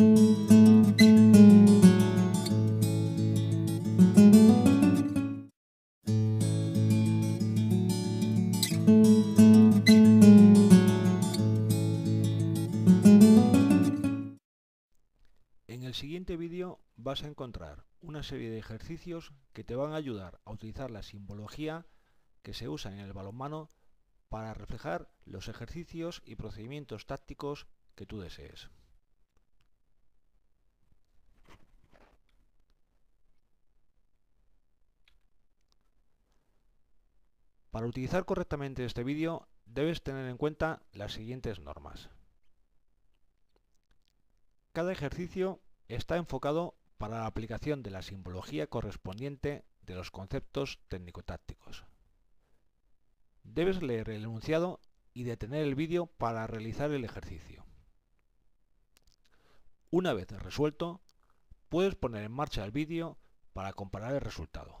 En el siguiente vídeo vas a encontrar una serie de ejercicios que te van a ayudar a utilizar la simbología que se usa en el balonmano para reflejar los ejercicios y procedimientos tácticos que tú desees. Para utilizar correctamente este vídeo debes tener en cuenta las siguientes normas. Cada ejercicio está enfocado para la aplicación de la simbología correspondiente de los conceptos técnico-tácticos. Debes leer el enunciado y detener el vídeo para realizar el ejercicio. Una vez resuelto, puedes poner en marcha el vídeo para comparar el resultado.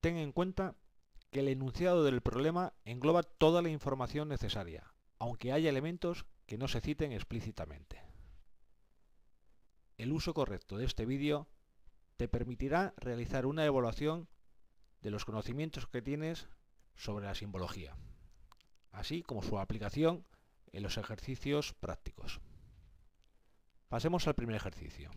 Ten en cuenta que el enunciado del problema engloba toda la información necesaria, aunque haya elementos que no se citen explícitamente. El uso correcto de este vídeo te permitirá realizar una evaluación de los conocimientos que tienes sobre la simbología, así como su aplicación en los ejercicios prácticos. Pasemos al primer ejercicio.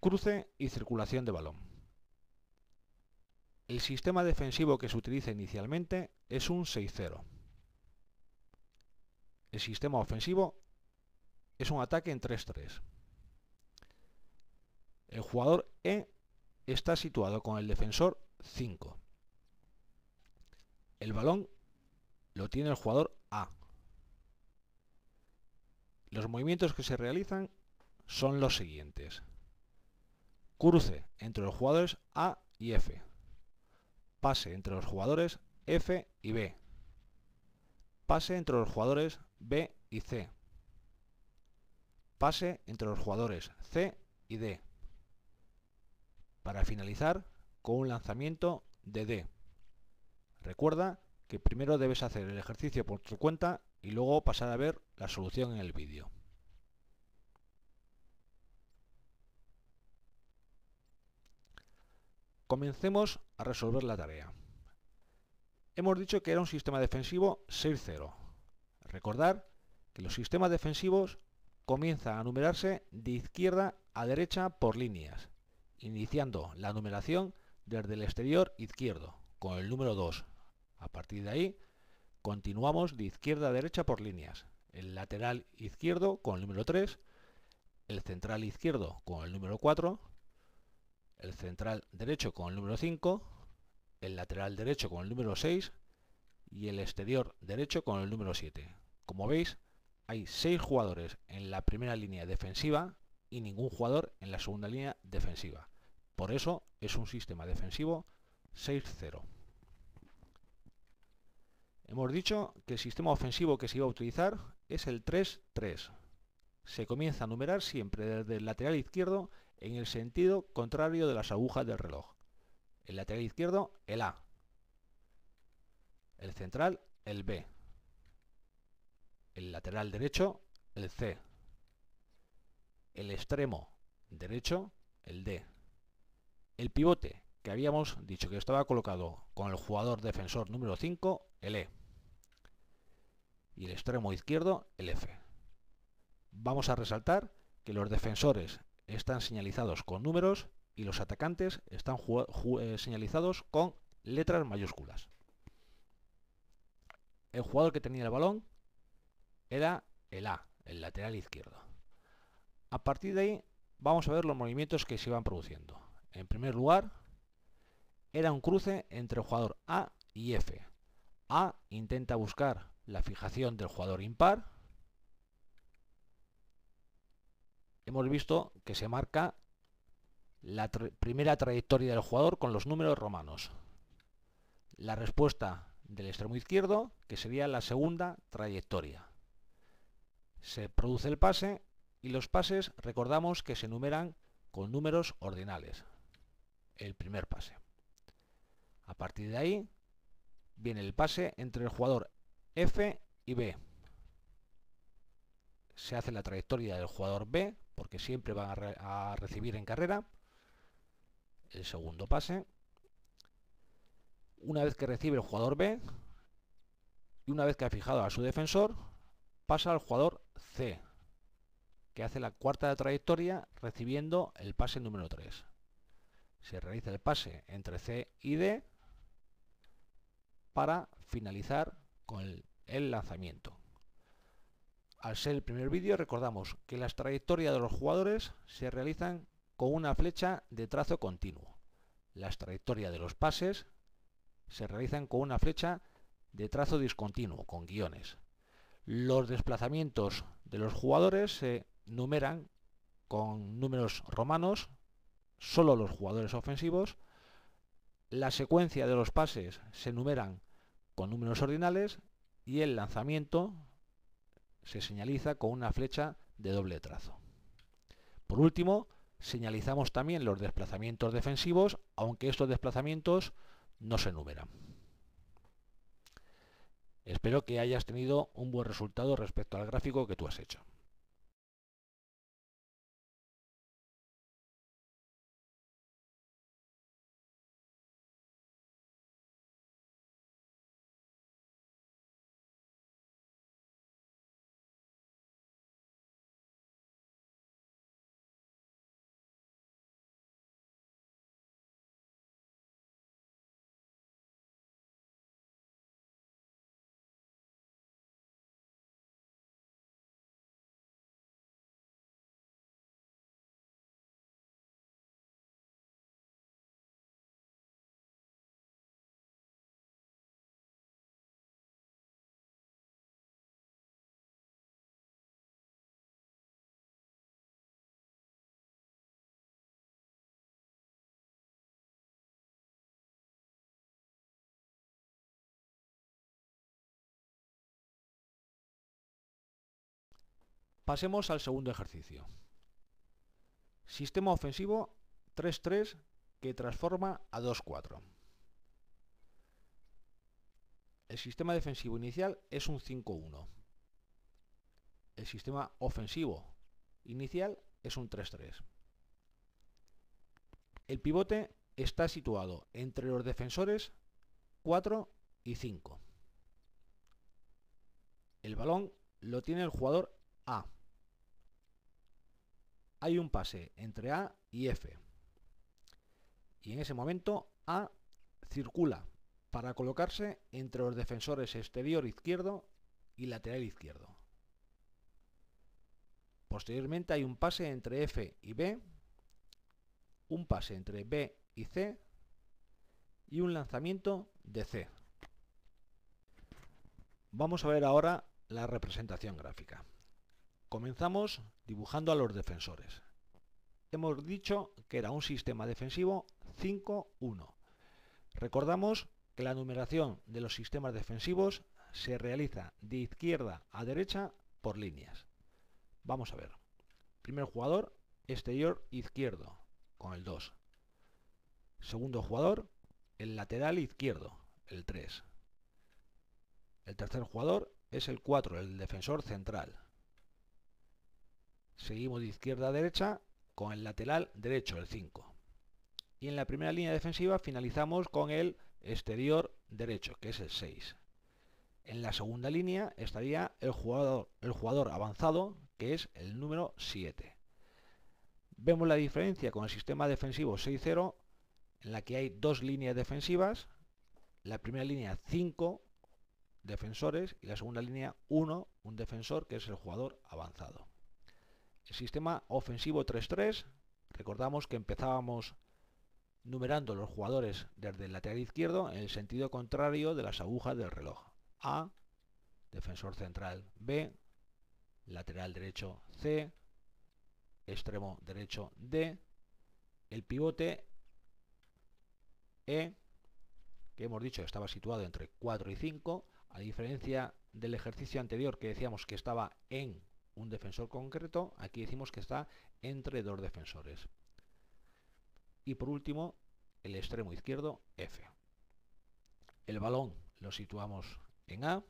Cruce y circulación de balón. El sistema defensivo que se utiliza inicialmente es un 6-0. El sistema ofensivo es un ataque en 3-3. El jugador E está situado con el defensor 5. El balón lo tiene el jugador A. Los movimientos que se realizan son los siguientes. Cruce entre los jugadores A y F. Pase entre los jugadores F y B. Pase entre los jugadores B y C. Pase entre los jugadores C y D. Para finalizar con un lanzamiento de D. Recuerda que primero debes hacer el ejercicio por tu cuenta y luego pasar a ver la solución en el vídeo. Comencemos a resolver la tarea. Hemos dicho que era un sistema defensivo 6-0. Recordar que los sistemas defensivos comienzan a numerarse de izquierda a derecha por líneas, iniciando la numeración desde el exterior izquierdo, con el número 2. A partir de ahí, continuamos de izquierda a derecha por líneas. El lateral izquierdo con el número 3, el central izquierdo con el número 4, el central derecho con el número 5, el lateral derecho con el número 6 y el exterior derecho con el número 7. Como veis, hay 6 jugadores en la primera línea defensiva y ningún jugador en la segunda línea defensiva. Por eso es un sistema defensivo 6-0. Hemos dicho que el sistema ofensivo que se iba a utilizar es el 3-3. Se comienza a numerar siempre desde el lateral izquierdo en el sentido contrario de las agujas del reloj. El lateral izquierdo, el A. El central, el B. El lateral derecho, el C. El extremo derecho, el D. El pivote que habíamos dicho que estaba colocado con el jugador defensor número 5, el E. Y el extremo izquierdo, el F. Vamos a resaltar que los defensores están señalizados con números y los atacantes están eh, señalizados con letras mayúsculas. El jugador que tenía el balón era el A, el lateral izquierdo. A partir de ahí vamos a ver los movimientos que se iban produciendo. En primer lugar, era un cruce entre el jugador A y F. A intenta buscar la fijación del jugador impar. Hemos visto que se marca la primera trayectoria del jugador con los números romanos. La respuesta del extremo izquierdo, que sería la segunda trayectoria. Se produce el pase y los pases recordamos que se numeran con números ordinales. El primer pase. A partir de ahí viene el pase entre el jugador F y B. Se hace la trayectoria del jugador B, porque siempre van a, recibir en carrera. El segundo pase. Una vez que recibe el jugador B, y una vez que ha fijado a su defensor, pasa al jugador C, que hace la cuarta trayectoria recibiendo el pase número 3. Se realiza el pase entre C y D para finalizar con el, lanzamiento. Al ser el primer vídeo recordamos que las trayectorias de los jugadores se realizan con una flecha de trazo continuo. Las trayectorias de los pases se realizan con una flecha de trazo discontinuo, con guiones. Los desplazamientos de los jugadores se numeran con números romanos, solo los jugadores ofensivos. La secuencia de los pases se numeran con números ordinales y el lanzamiento se señaliza con una flecha de doble trazo. Por último, señalizamos también los desplazamientos defensivos, aunque estos desplazamientos no se numeran. Espero que hayas tenido un buen resultado respecto al gráfico que tú has hecho. Pasemos al segundo ejercicio. Sistema ofensivo 3-3 que transforma a 2-4. El sistema defensivo inicial es un 5-1. El sistema ofensivo inicial es un 3-3. El pivote está situado entre los defensores 4 y 5. El balón lo tiene el jugador A hay un pase entre A y F. Y en ese momento A circula para colocarse entre los defensores exterior izquierdo y lateral izquierdo. Posteriormente hay un pase entre F y B, un pase entre B y C y un lanzamiento de C. Vamos a ver ahora la representación gráfica. Comenzamos dibujando a los defensores. Hemos dicho que era un sistema defensivo 5-1. Recordamos que la numeración de los sistemas defensivos se realiza de izquierda a derecha por líneas. Vamos a ver. Primer jugador, exterior izquierdo, con el 2. Segundo jugador, el lateral izquierdo, el 3. El tercer jugador es el 4, el defensor central. Seguimos de izquierda a derecha con el lateral derecho, el 5. Y en la primera línea defensiva finalizamos con el exterior derecho, que es el 6. En la segunda línea estaría el jugador, el jugador avanzado, que es el número 7. Vemos la diferencia con el sistema defensivo 6-0, en la que hay dos líneas defensivas. La primera línea 5 defensores y la segunda línea 1, un defensor que es el jugador avanzado. El sistema ofensivo 3-3, recordamos que empezábamos numerando los jugadores desde el lateral izquierdo en el sentido contrario de las agujas del reloj. A, defensor central. B, lateral derecho. C, extremo derecho. D, el pivote. E, que hemos dicho que estaba situado entre 4 y 5, a diferencia del ejercicio anterior que decíamos que estaba en un defensor concreto, aquí decimos que está entre dos defensores. Y por último, el extremo izquierdo F. El balón lo situamos en A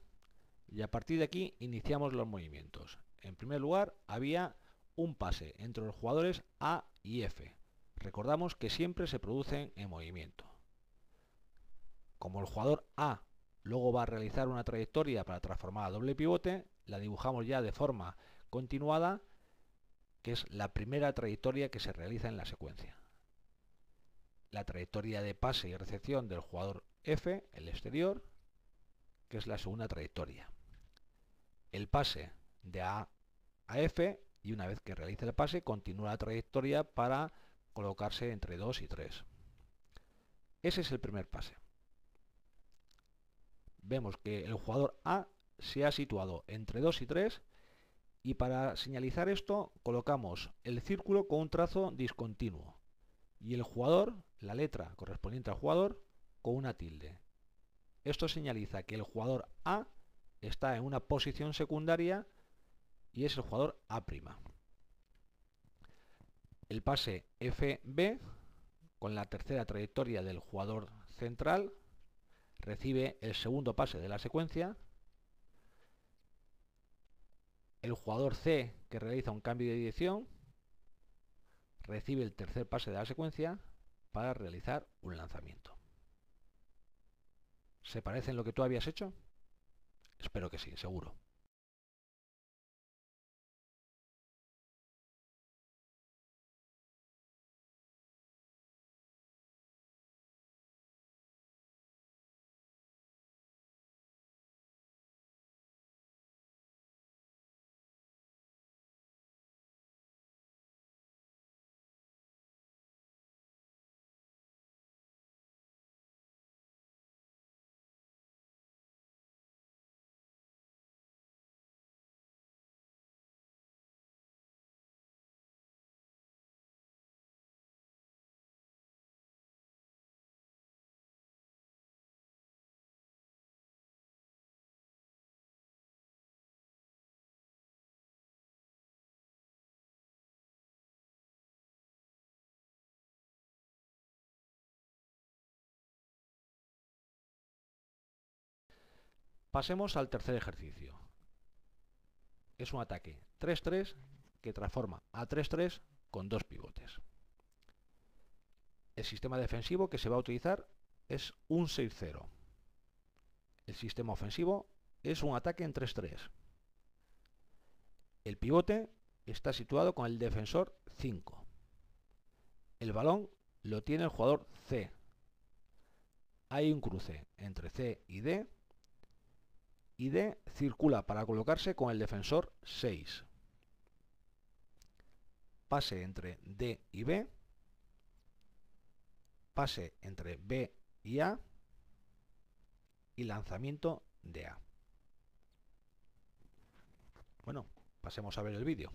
y a partir de aquí iniciamos los movimientos. En primer lugar, había un pase entre los jugadores A y F. Recordamos que siempre se producen en movimiento. Como el jugador A luego va a realizar una trayectoria para transformar a doble pivote, la dibujamos ya de forma continuada, que es la primera trayectoria que se realiza en la secuencia. La trayectoria de pase y recepción del jugador F, el exterior, que es la segunda trayectoria. El pase de A a F y una vez que realice el pase continúa la trayectoria para colocarse entre 2 y 3. Ese es el primer pase. Vemos que el jugador A se ha situado entre 2 y 3 y para señalizar esto colocamos el círculo con un trazo discontinuo y el jugador, la letra correspondiente al jugador, con una tilde. Esto señaliza que el jugador A está en una posición secundaria y es el jugador A'. El pase FB, con la tercera trayectoria del jugador central, recibe el segundo pase de la secuencia. El jugador C, que realiza un cambio de dirección, recibe el tercer pase de la secuencia para realizar un lanzamiento. ¿Se parece en lo que tú habías hecho? Espero que sí, seguro. Pasemos al tercer ejercicio. Es un ataque 3-3 que transforma a 3-3 con dos pivotes. El sistema defensivo que se va a utilizar es un 6-0. El sistema ofensivo es un ataque en 3-3. El pivote está situado con el defensor 5. El balón lo tiene el jugador C. Hay un cruce entre C y D y D circula para colocarse con el defensor 6. Pase entre D y B. Pase entre B y A. Y lanzamiento de A. Bueno, pasemos a ver el vídeo.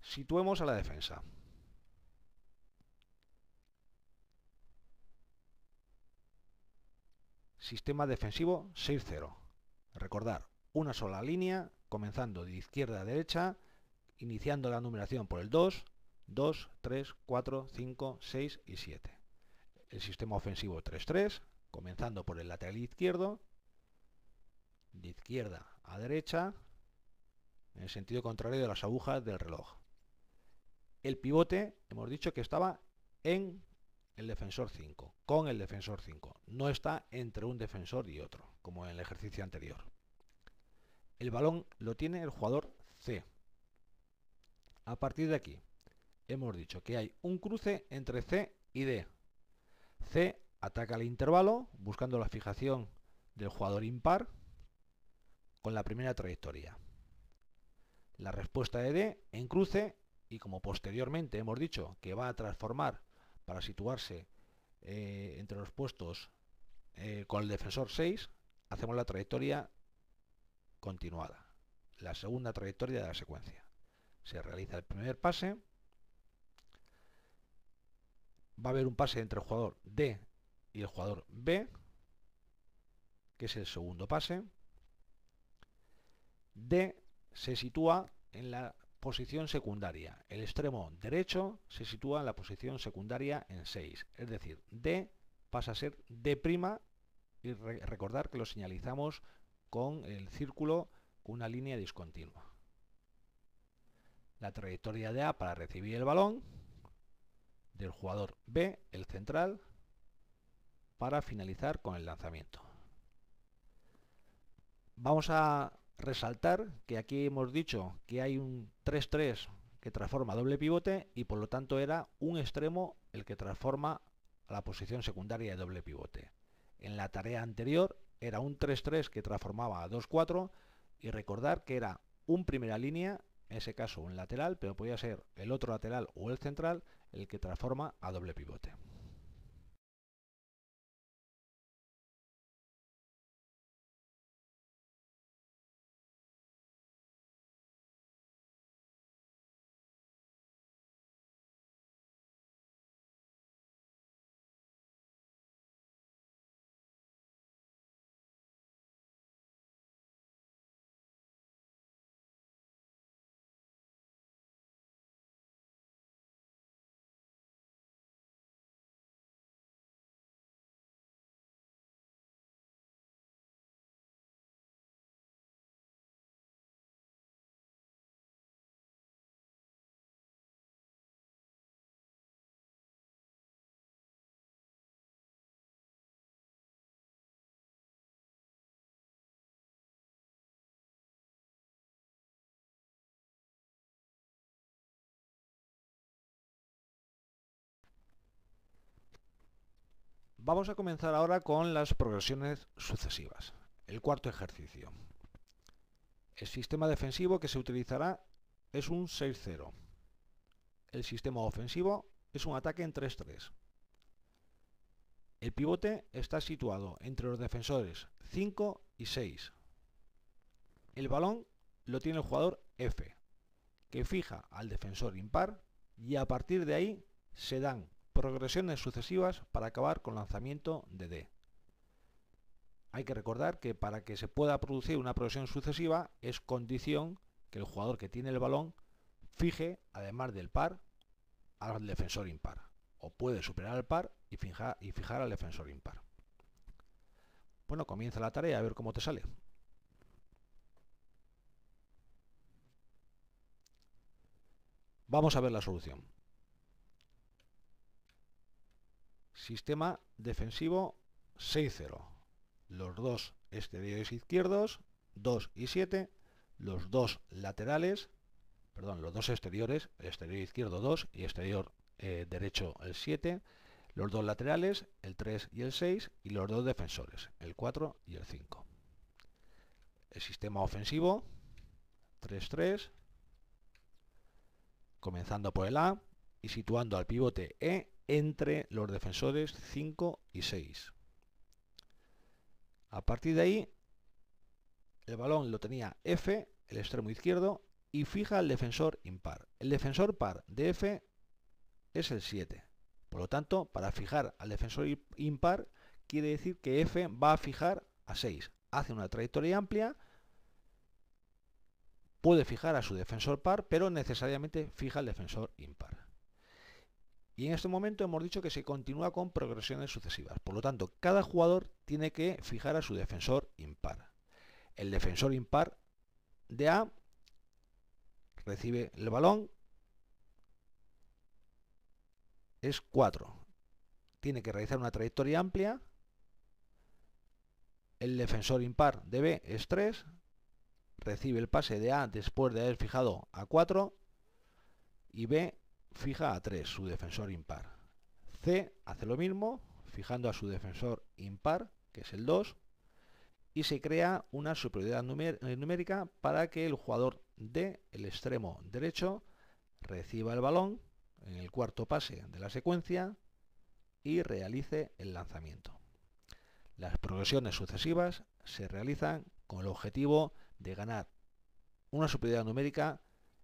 Situemos a la defensa. Sistema defensivo 6-0. Recordar, una sola línea, comenzando de izquierda a derecha, iniciando la numeración por el 2, 2, 3, 4, 5, 6 y 7. El sistema ofensivo 3-3, comenzando por el lateral izquierdo, de izquierda a derecha, en el sentido contrario de las agujas del reloj. el pivote, hemos dicho que estaba en el defensor 5, con el defensor 5. No está entre un defensor y otro, como en el ejercicio anterior. El balón lo tiene el jugador C. A partir de aquí, hemos dicho que hay un cruce entre C y D. C ataca el intervalo buscando la fijación del jugador impar con la primera trayectoria. La respuesta de D en cruce y como posteriormente hemos dicho que va a transformar para situarse eh, entre los puestos eh, con el defensor 6, hacemos la trayectoria continuada, la segunda trayectoria de la secuencia. Se realiza el primer pase, va a haber un pase entre el jugador D y el jugador B, que es el segundo pase. D se sitúa en la posición secundaria. El extremo derecho se sitúa en la posición secundaria en 6. Es decir, D pasa a ser D' y recordar que lo señalizamos con el círculo con una línea discontinua. La trayectoria de A para recibir el balón del jugador B, el central, para finalizar con el lanzamiento. Vamos a resaltar que aquí hemos dicho que hay un 3-3 que transforma doble pivote y por lo tanto era un extremo el que transforma a la posición secundaria de doble pivote. En la tarea anterior era un 3-3 que transformaba a 2-4 y recordar que era un primera línea, en ese caso un lateral, pero podía ser el otro lateral o el central el que transforma a doble pivote. Vamos a comenzar ahora con las progresiones sucesivas. El cuarto ejercicio. El sistema defensivo que se utilizará es un 6-0. El sistema ofensivo es un ataque en 3-3. El pivote está situado entre los defensores 5 y 6. El balón lo tiene el jugador F, que fija al defensor impar y a partir de ahí se dan progresiones sucesivas para acabar con lanzamiento de D. Hay que recordar que para que se pueda producir una progresión sucesiva es condición que el jugador que tiene el balón fije, además del par, al defensor impar. O puede superar al par y fijar, y fijar al defensor impar. Bueno, comienza la tarea a ver cómo te sale. Vamos a ver la solución. Sistema defensivo 6-0. Los dos exteriores izquierdos, 2 y 7. Los dos laterales, perdón, los dos exteriores, exterior izquierdo 2 y exterior eh, derecho el 7. Los dos laterales, el 3 y el 6. Y los dos defensores, el 4 y el 5. El sistema ofensivo 3-3. Comenzando por el A y situando al pivote E entre los defensores 5 y 6. A partir de ahí, el balón lo tenía F, el extremo izquierdo, y fija al defensor impar. El defensor par de F es el 7. Por lo tanto, para fijar al defensor impar, quiere decir que F va a fijar a 6. Hace una trayectoria amplia, puede fijar a su defensor par, pero necesariamente fija al defensor impar. Y en este momento hemos dicho que se continúa con progresiones sucesivas. Por lo tanto, cada jugador tiene que fijar a su defensor impar. El defensor impar de A recibe el balón, es 4. Tiene que realizar una trayectoria amplia. El defensor impar de B es 3. Recibe el pase de A después de haber fijado a 4. Y B fija a 3, su defensor impar. C hace lo mismo, fijando a su defensor impar, que es el 2, y se crea una superioridad eh, numérica para que el jugador D, el extremo derecho, reciba el balón en el cuarto pase de la secuencia y realice el lanzamiento. Las progresiones sucesivas se realizan con el objetivo de ganar una superioridad numérica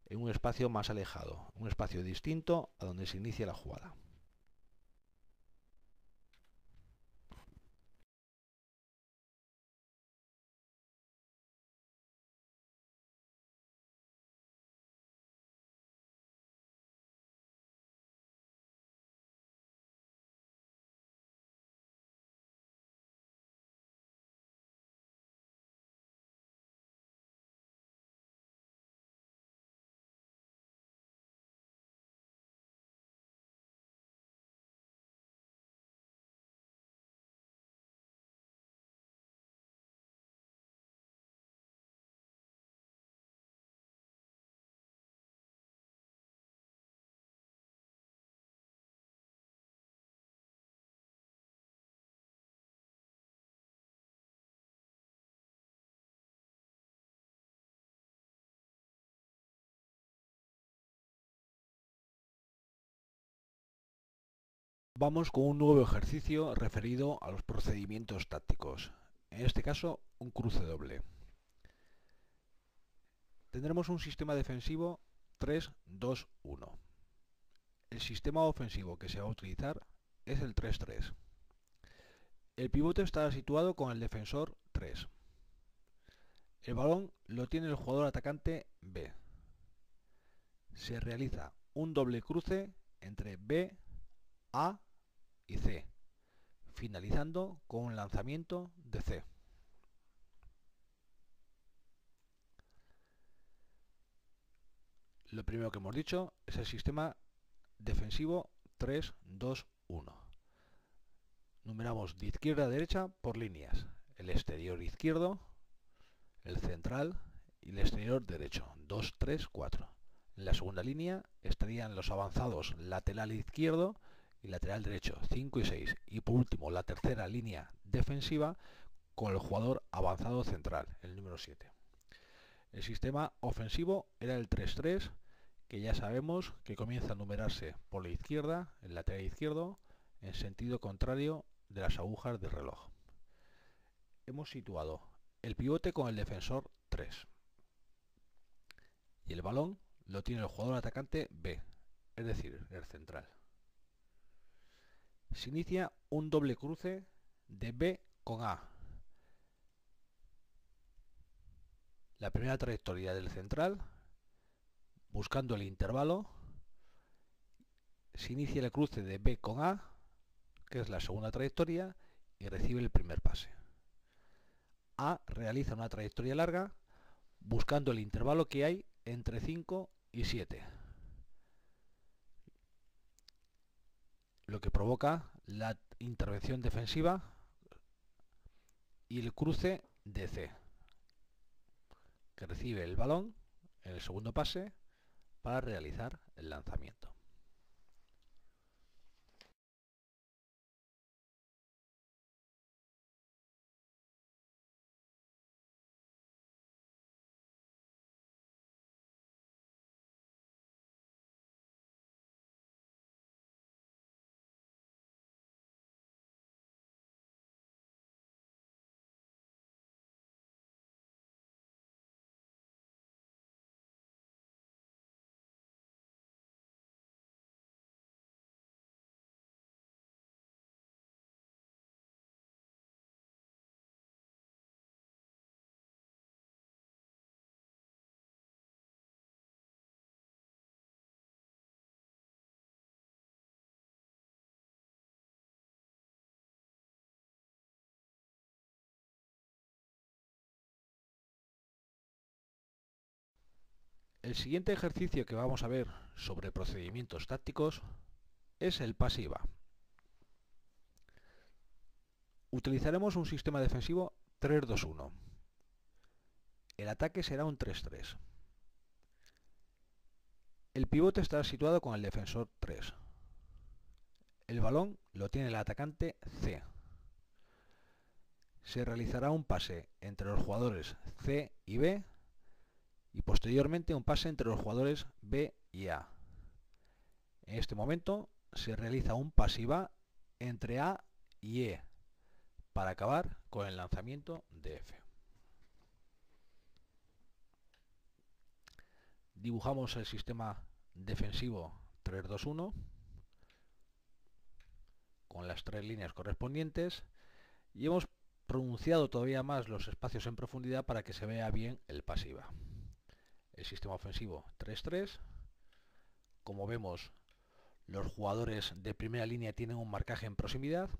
en un espacio más alejado, un espacio distinto a donde se inicia la jugada. Vamos con un nuevo ejercicio referido a los procedimientos tácticos. En este caso, un cruce doble. Tendremos un sistema defensivo 3-2-1. El sistema ofensivo que se va a utilizar es el 3-3. El pivote está situado con el defensor 3. El balón lo tiene el jugador atacante B. Se realiza un doble cruce entre B, A y C, finalizando con un lanzamiento de C. Lo primero que hemos dicho es el sistema defensivo 3-2-1. Numeramos de izquierda a derecha por líneas. El exterior izquierdo, el central y el exterior derecho. 2, 3, 4. En la segunda línea estarían los avanzados lateral izquierdo lateral derecho 5 y 6 y por último la tercera línea defensiva con el jugador avanzado central, el número 7. El sistema ofensivo era el 3-3 que ya sabemos que comienza a numerarse por la izquierda, el lateral izquierdo, en sentido contrario de las agujas del reloj. Hemos situado el pivote con el defensor 3 y el balón lo tiene el jugador atacante B, es decir, el central se inicia un doble cruce de B con A. La primera trayectoria del central, buscando el intervalo, se inicia el cruce de B con A, que es la segunda trayectoria, y recibe el primer pase. A realiza una trayectoria larga, buscando el intervalo que hay entre 5 y 7. Lo que provoca la intervención defensiva y el cruce de C, que recibe el balón en el segundo pase para realizar el lanzamiento. El siguiente ejercicio que vamos a ver sobre procedimientos tácticos es el pasiva. Utilizaremos un sistema defensivo 3-2-1. El ataque será un 3-3. El pivote estará situado con el defensor 3. El balón lo tiene el atacante C. Se realizará un pase entre los jugadores C y B y posteriormente un pase entre los jugadores B y A. En este momento se realiza un pasiva entre A y E para acabar con el lanzamiento de F. Dibujamos el sistema defensivo 3-2-1 con las tres líneas correspondientes y hemos pronunciado todavía más los espacios en profundidad para que se vea bien el pasiva. El sistema ofensivo 3-3. Como vemos, los jugadores de primera línea tienen un marcaje en proximidad.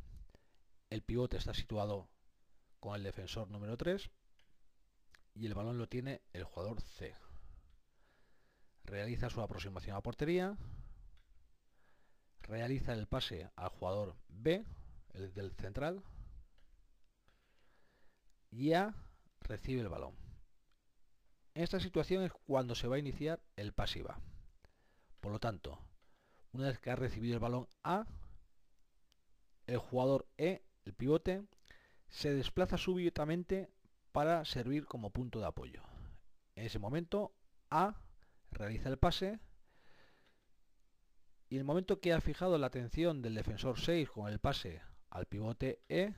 El pivote está situado con el defensor número 3 y el balón lo tiene el jugador C. Realiza su aproximación a portería. Realiza el pase al jugador B, el del central. Y A recibe el balón. En esta situación es cuando se va a iniciar el pasiva. Por lo tanto, una vez que ha recibido el balón A, el jugador E, el pivote, se desplaza súbitamente para servir como punto de apoyo. En ese momento, A realiza el pase y en el momento que ha fijado la atención del defensor 6 con el pase al pivote E,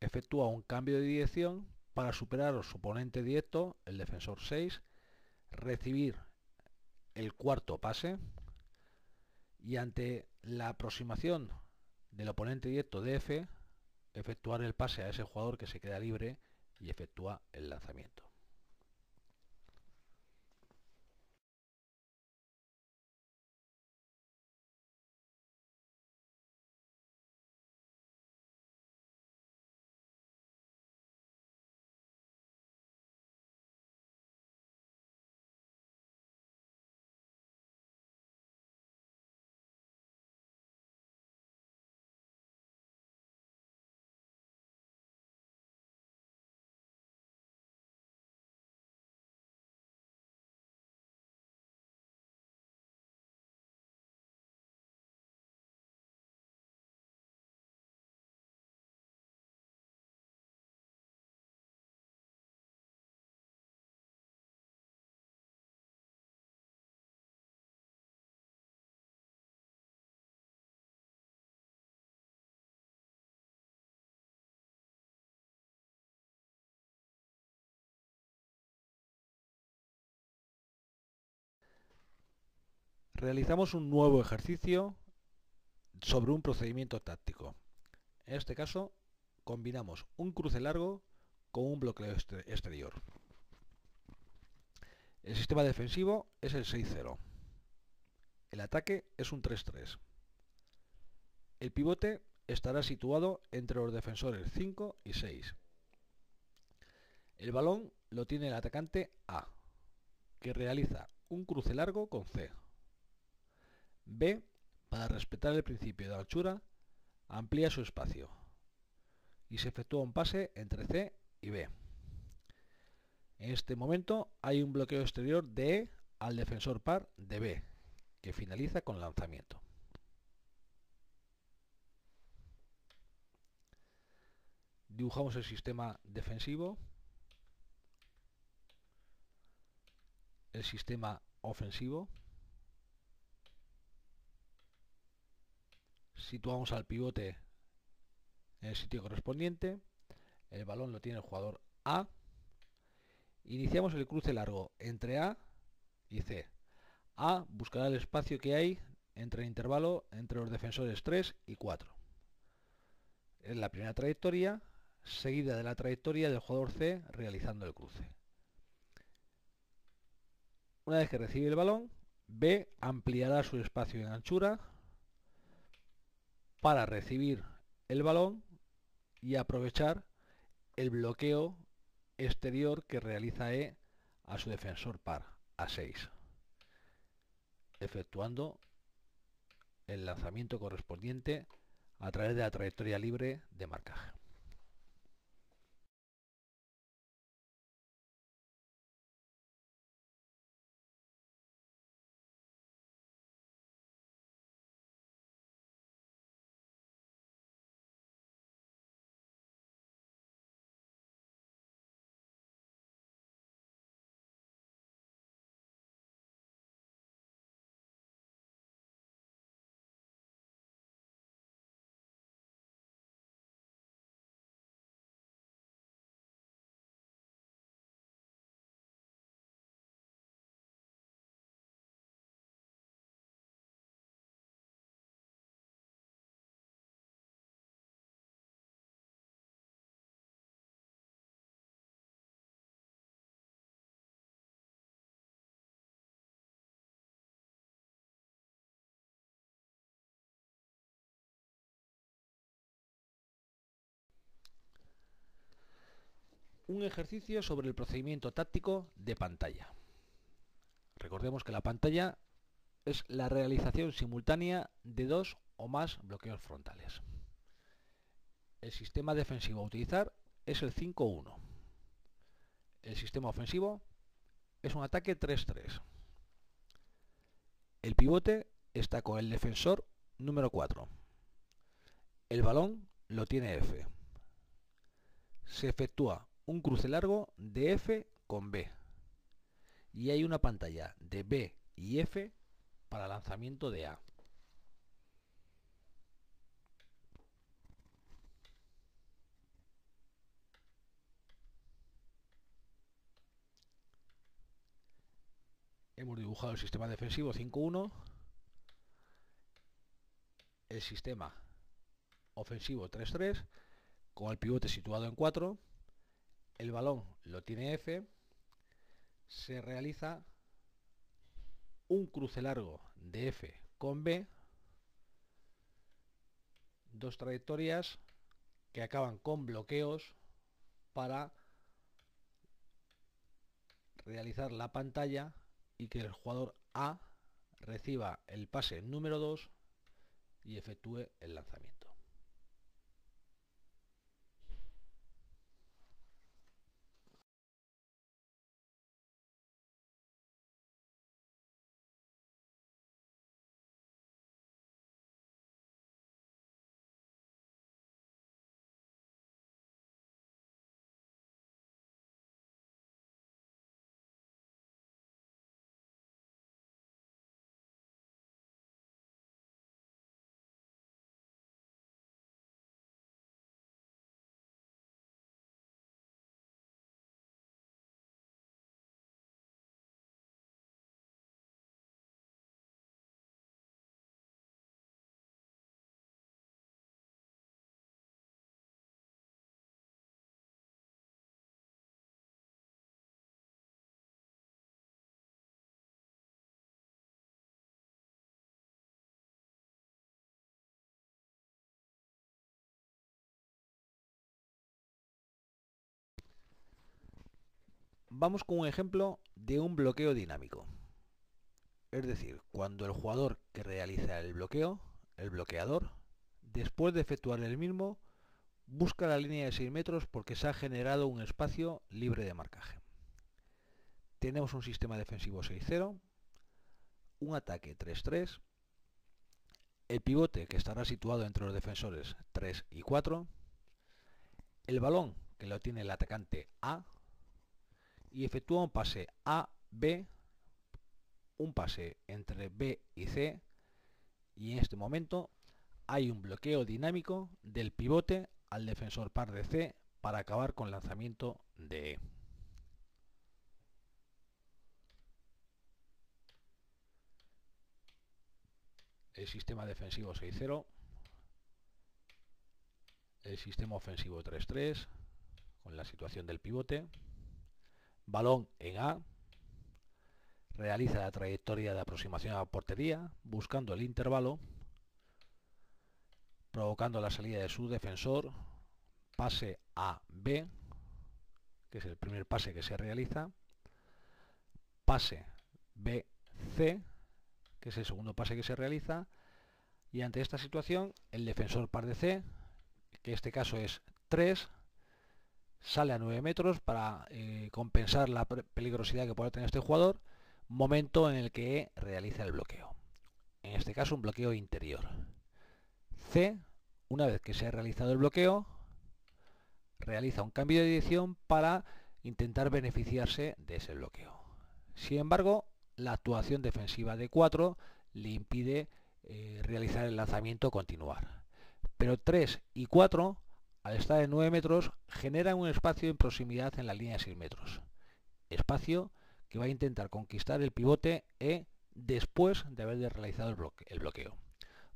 efectúa un cambio de dirección para superar a su oponente directo, el defensor 6, recibir el cuarto pase y ante la aproximación del oponente directo de F, efectuar el pase a ese jugador que se queda libre y efectúa el lanzamiento. Realizamos un nuevo ejercicio sobre un procedimiento táctico. En este caso, combinamos un cruce largo con un bloqueo exterior. El sistema defensivo es el 6-0. El ataque es un 3-3. El pivote estará situado entre los defensores 5 y 6. El balón lo tiene el atacante A, que realiza un cruce largo con C. B, para respetar el principio de anchura, amplía su espacio y se efectúa un pase entre C y B. En este momento hay un bloqueo exterior de E al defensor par de B, que finaliza con lanzamiento. Dibujamos el sistema defensivo, el sistema ofensivo, situamos al pivote en el sitio correspondiente, el balón lo tiene el jugador A, iniciamos el cruce largo entre A y C. A buscará el espacio que hay entre el intervalo entre los defensores 3 y 4. Es la primera trayectoria, seguida de la trayectoria del jugador C realizando el cruce. Una vez que recibe el balón, B ampliará su espacio en anchura para recibir el balón y aprovechar el bloqueo exterior que realiza E a su defensor par, a 6, efectuando el lanzamiento correspondiente a través de la trayectoria libre de marcaje. Un ejercicio sobre el procedimiento táctico de pantalla. Recordemos que la pantalla es la realización simultánea de dos o más bloqueos frontales. El sistema defensivo a utilizar es el 5-1. El sistema ofensivo es un ataque 3-3. El pivote está con el defensor número 4. El balón lo tiene F. Se efectúa un cruce largo de F con B. Y hay una pantalla de B y F para lanzamiento de A. Hemos dibujado el sistema defensivo 5-1, el sistema ofensivo 3-3, con el pivote situado en 4, el balón lo tiene F, se realiza un cruce largo de F con B, dos trayectorias que acaban con bloqueos para realizar la pantalla y que el jugador A reciba el pase número 2 y efectúe el lanzamiento. Vamos con un ejemplo de un bloqueo dinámico. Es decir, cuando el jugador que realiza el bloqueo, el bloqueador, después de efectuar el mismo, busca la línea de 6 metros porque se ha generado un espacio libre de marcaje. Tenemos un sistema defensivo 6-0, un ataque 3-3, el pivote que estará situado entre los defensores 3 y 4, el balón que lo tiene el atacante A, y efectúa un pase A-B, un pase entre B y C, y en este momento hay un bloqueo dinámico del pivote al defensor par de C para acabar con lanzamiento de E. El sistema defensivo 6-0, el sistema ofensivo 3-3, con la situación del pivote balón en A, realiza la trayectoria de aproximación a la portería, buscando el intervalo, provocando la salida de su defensor, pase a B, que es el primer pase que se realiza, pase B, C, que es el segundo pase que se realiza, Y ante esta situación, el defensor par de C, que en este caso es 3, sale a 9 metros para eh, compensar la peligrosidad que puede tener este jugador, momento en el que realiza el bloqueo. En este caso un bloqueo interior. C, una vez que se ha realizado el bloqueo, realiza un cambio de dirección para intentar beneficiarse de ese bloqueo. Sin embargo, la actuación defensiva de 4 le impide eh, realizar el lanzamiento continuar. Pero 3 y 4 al estar en 9 metros, generan un espacio en proximidad en la línea de 6 metros. Espacio que va a intentar conquistar el pivote E después de haber realizado el, el bloqueo.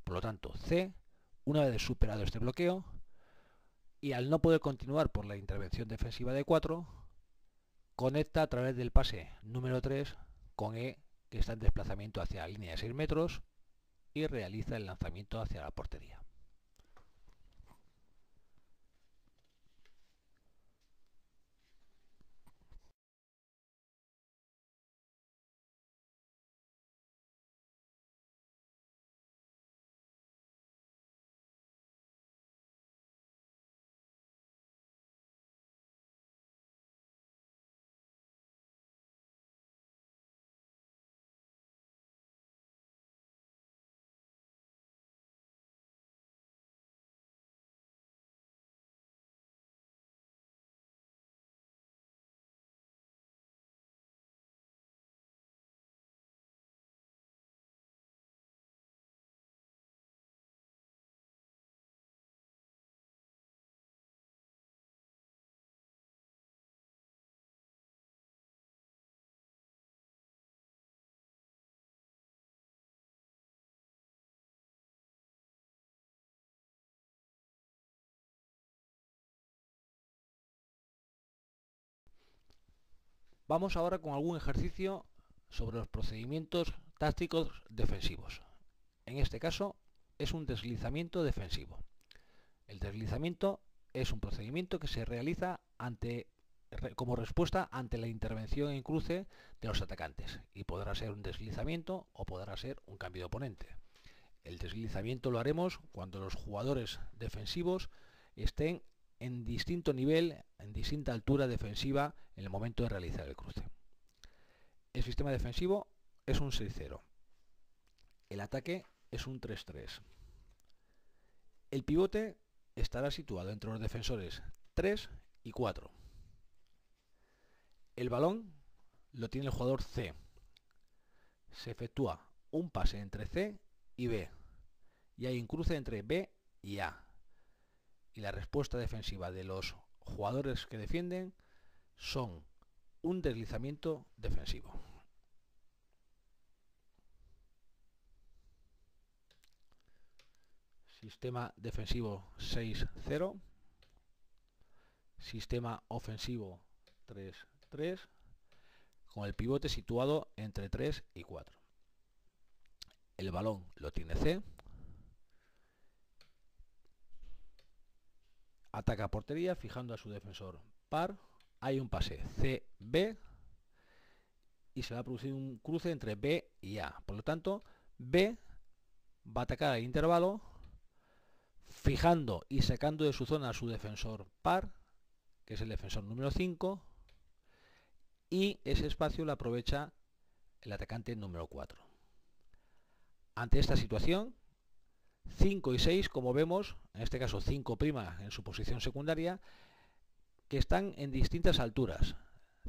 Por lo tanto, C, una vez superado este bloqueo, y al no poder continuar por la intervención defensiva de 4, conecta a través del pase número 3 con E, que está en desplazamiento hacia la línea de 6 metros, y realiza el lanzamiento hacia la portería. Vamos ahora con algún ejercicio sobre los procedimientos tácticos defensivos. En este caso es un deslizamiento defensivo. El deslizamiento es un procedimiento que se realiza como respuesta ante la intervención en cruce de los atacantes y podrá ser un deslizamiento o podrá ser un cambio de oponente. El deslizamiento lo haremos cuando los jugadores defensivos estén en distinto nivel, en distinta altura defensiva en el momento de realizar el cruce. El sistema defensivo es un 6-0. El ataque es un 3-3. El pivote estará situado entre los defensores 3 y 4. El balón lo tiene el jugador C. Se efectúa un pase entre C y B. Y hay un cruce entre B y A y la respuesta defensiva de los jugadores que defienden son un deslizamiento defensivo. Sistema defensivo 6-0. Sistema ofensivo 3-3 con el pivote situado entre 3 y 4. El balón lo tiene C. ataca portería fijando a su defensor par. Hay un pase C-B y se va a producir un cruce entre B y A. Por lo tanto, B va a atacar al intervalo fijando y sacando de su zona a su defensor par, que es el defensor número 5, y ese espacio lo aprovecha el atacante número 4. Ante esta situación, 5 y 6, como vemos, en este caso 5' en su posición secundaria, que están en distintas alturas.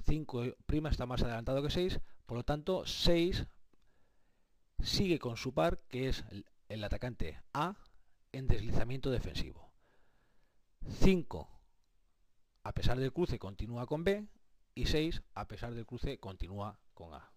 5' está más adelantado que 6, por lo tanto 6 sigue con su par, que es el, atacante A, en deslizamiento defensivo. 5, a pesar del cruce, continúa con B, y 6, a pesar del cruce, continúa con A.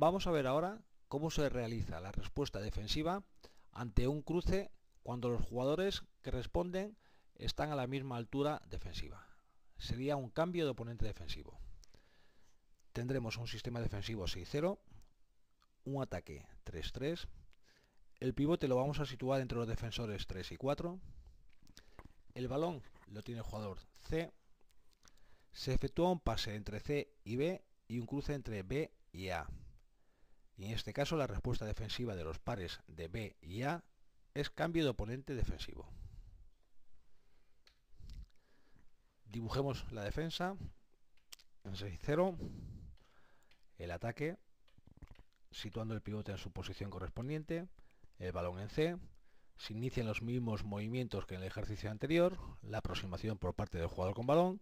Vamos a ver ahora cómo se realiza la respuesta defensiva ante un cruce cuando los jugadores que responden están a la misma altura defensiva. Sería un cambio de oponente defensivo. Tendremos un sistema defensivo 6-0, un ataque 3-3, el pivote lo vamos a situar entre los defensores 3 y 4, el balón lo tiene el jugador C, se efectúa un pase entre C y B y un cruce entre B y A. Y en este caso la respuesta defensiva de los pares de B y A es cambio de oponente defensivo. Dibujemos la defensa. En 6-0, el ataque, situando el pivote en su posición correspondiente, el balón en C, se inician los mismos movimientos que en el ejercicio anterior, la aproximación por parte del jugador con balón,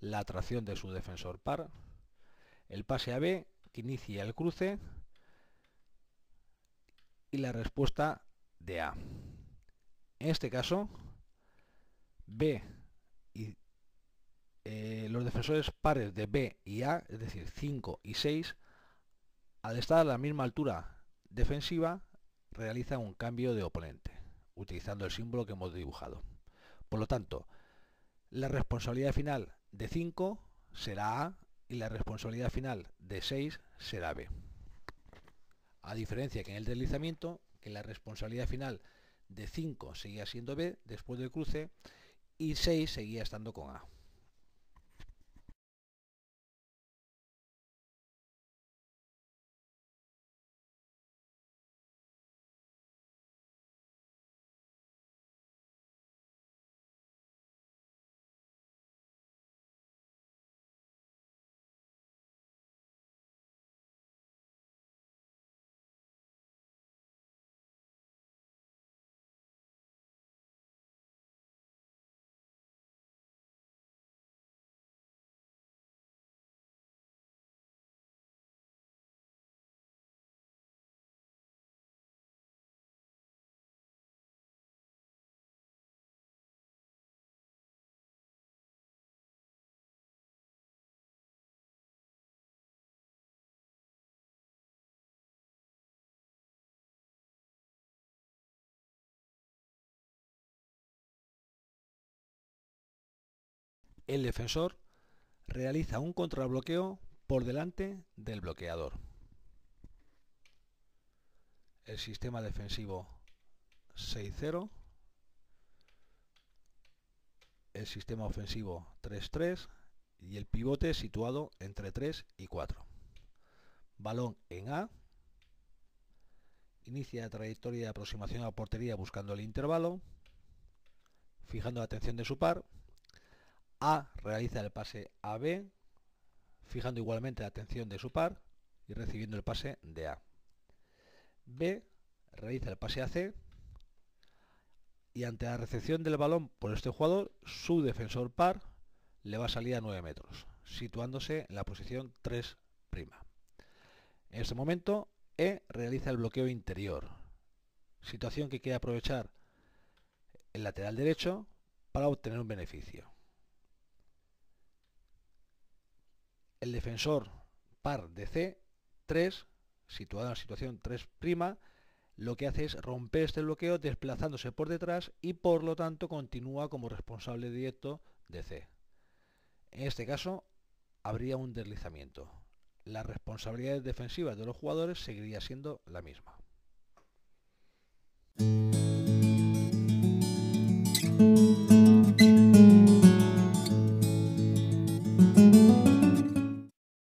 la atracción de su defensor par, el pase a B, que inicia el cruce, y la respuesta de A. En este caso, B y eh, los defensores pares de B y A, es decir, 5 y 6, al estar a la misma altura defensiva, realizan un cambio de oponente, utilizando el símbolo que hemos dibujado. Por lo tanto, la responsabilidad final de 5 será A y la responsabilidad final de 6 será B. A diferencia que en el deslizamiento, que la responsabilidad final de 5 seguía siendo B después del cruce y 6 seguía estando con A. el defensor realiza un contrabloqueo por delante del bloqueador. El sistema defensivo 6-0, el sistema ofensivo 3-3 y el pivote situado entre 3 y 4. Balón en A, inicia la trayectoria de aproximación a portería buscando el intervalo, fijando la atención de su par, a realiza el pase a B, fijando igualmente la atención de su par y recibiendo el pase de A. B realiza el pase a C y ante la recepción del balón por este jugador, su defensor par le va a salir a 9 metros, situándose en la posición 3'. En este momento, E realiza el bloqueo interior, situación que quiere aprovechar el lateral derecho para obtener un beneficio. El defensor par de C3, situado en la situación 3', lo que hace es romper este bloqueo desplazándose por detrás y por lo tanto continúa como responsable directo de C. En este caso habría un deslizamiento. La responsabilidad defensiva de los jugadores seguiría siendo la misma.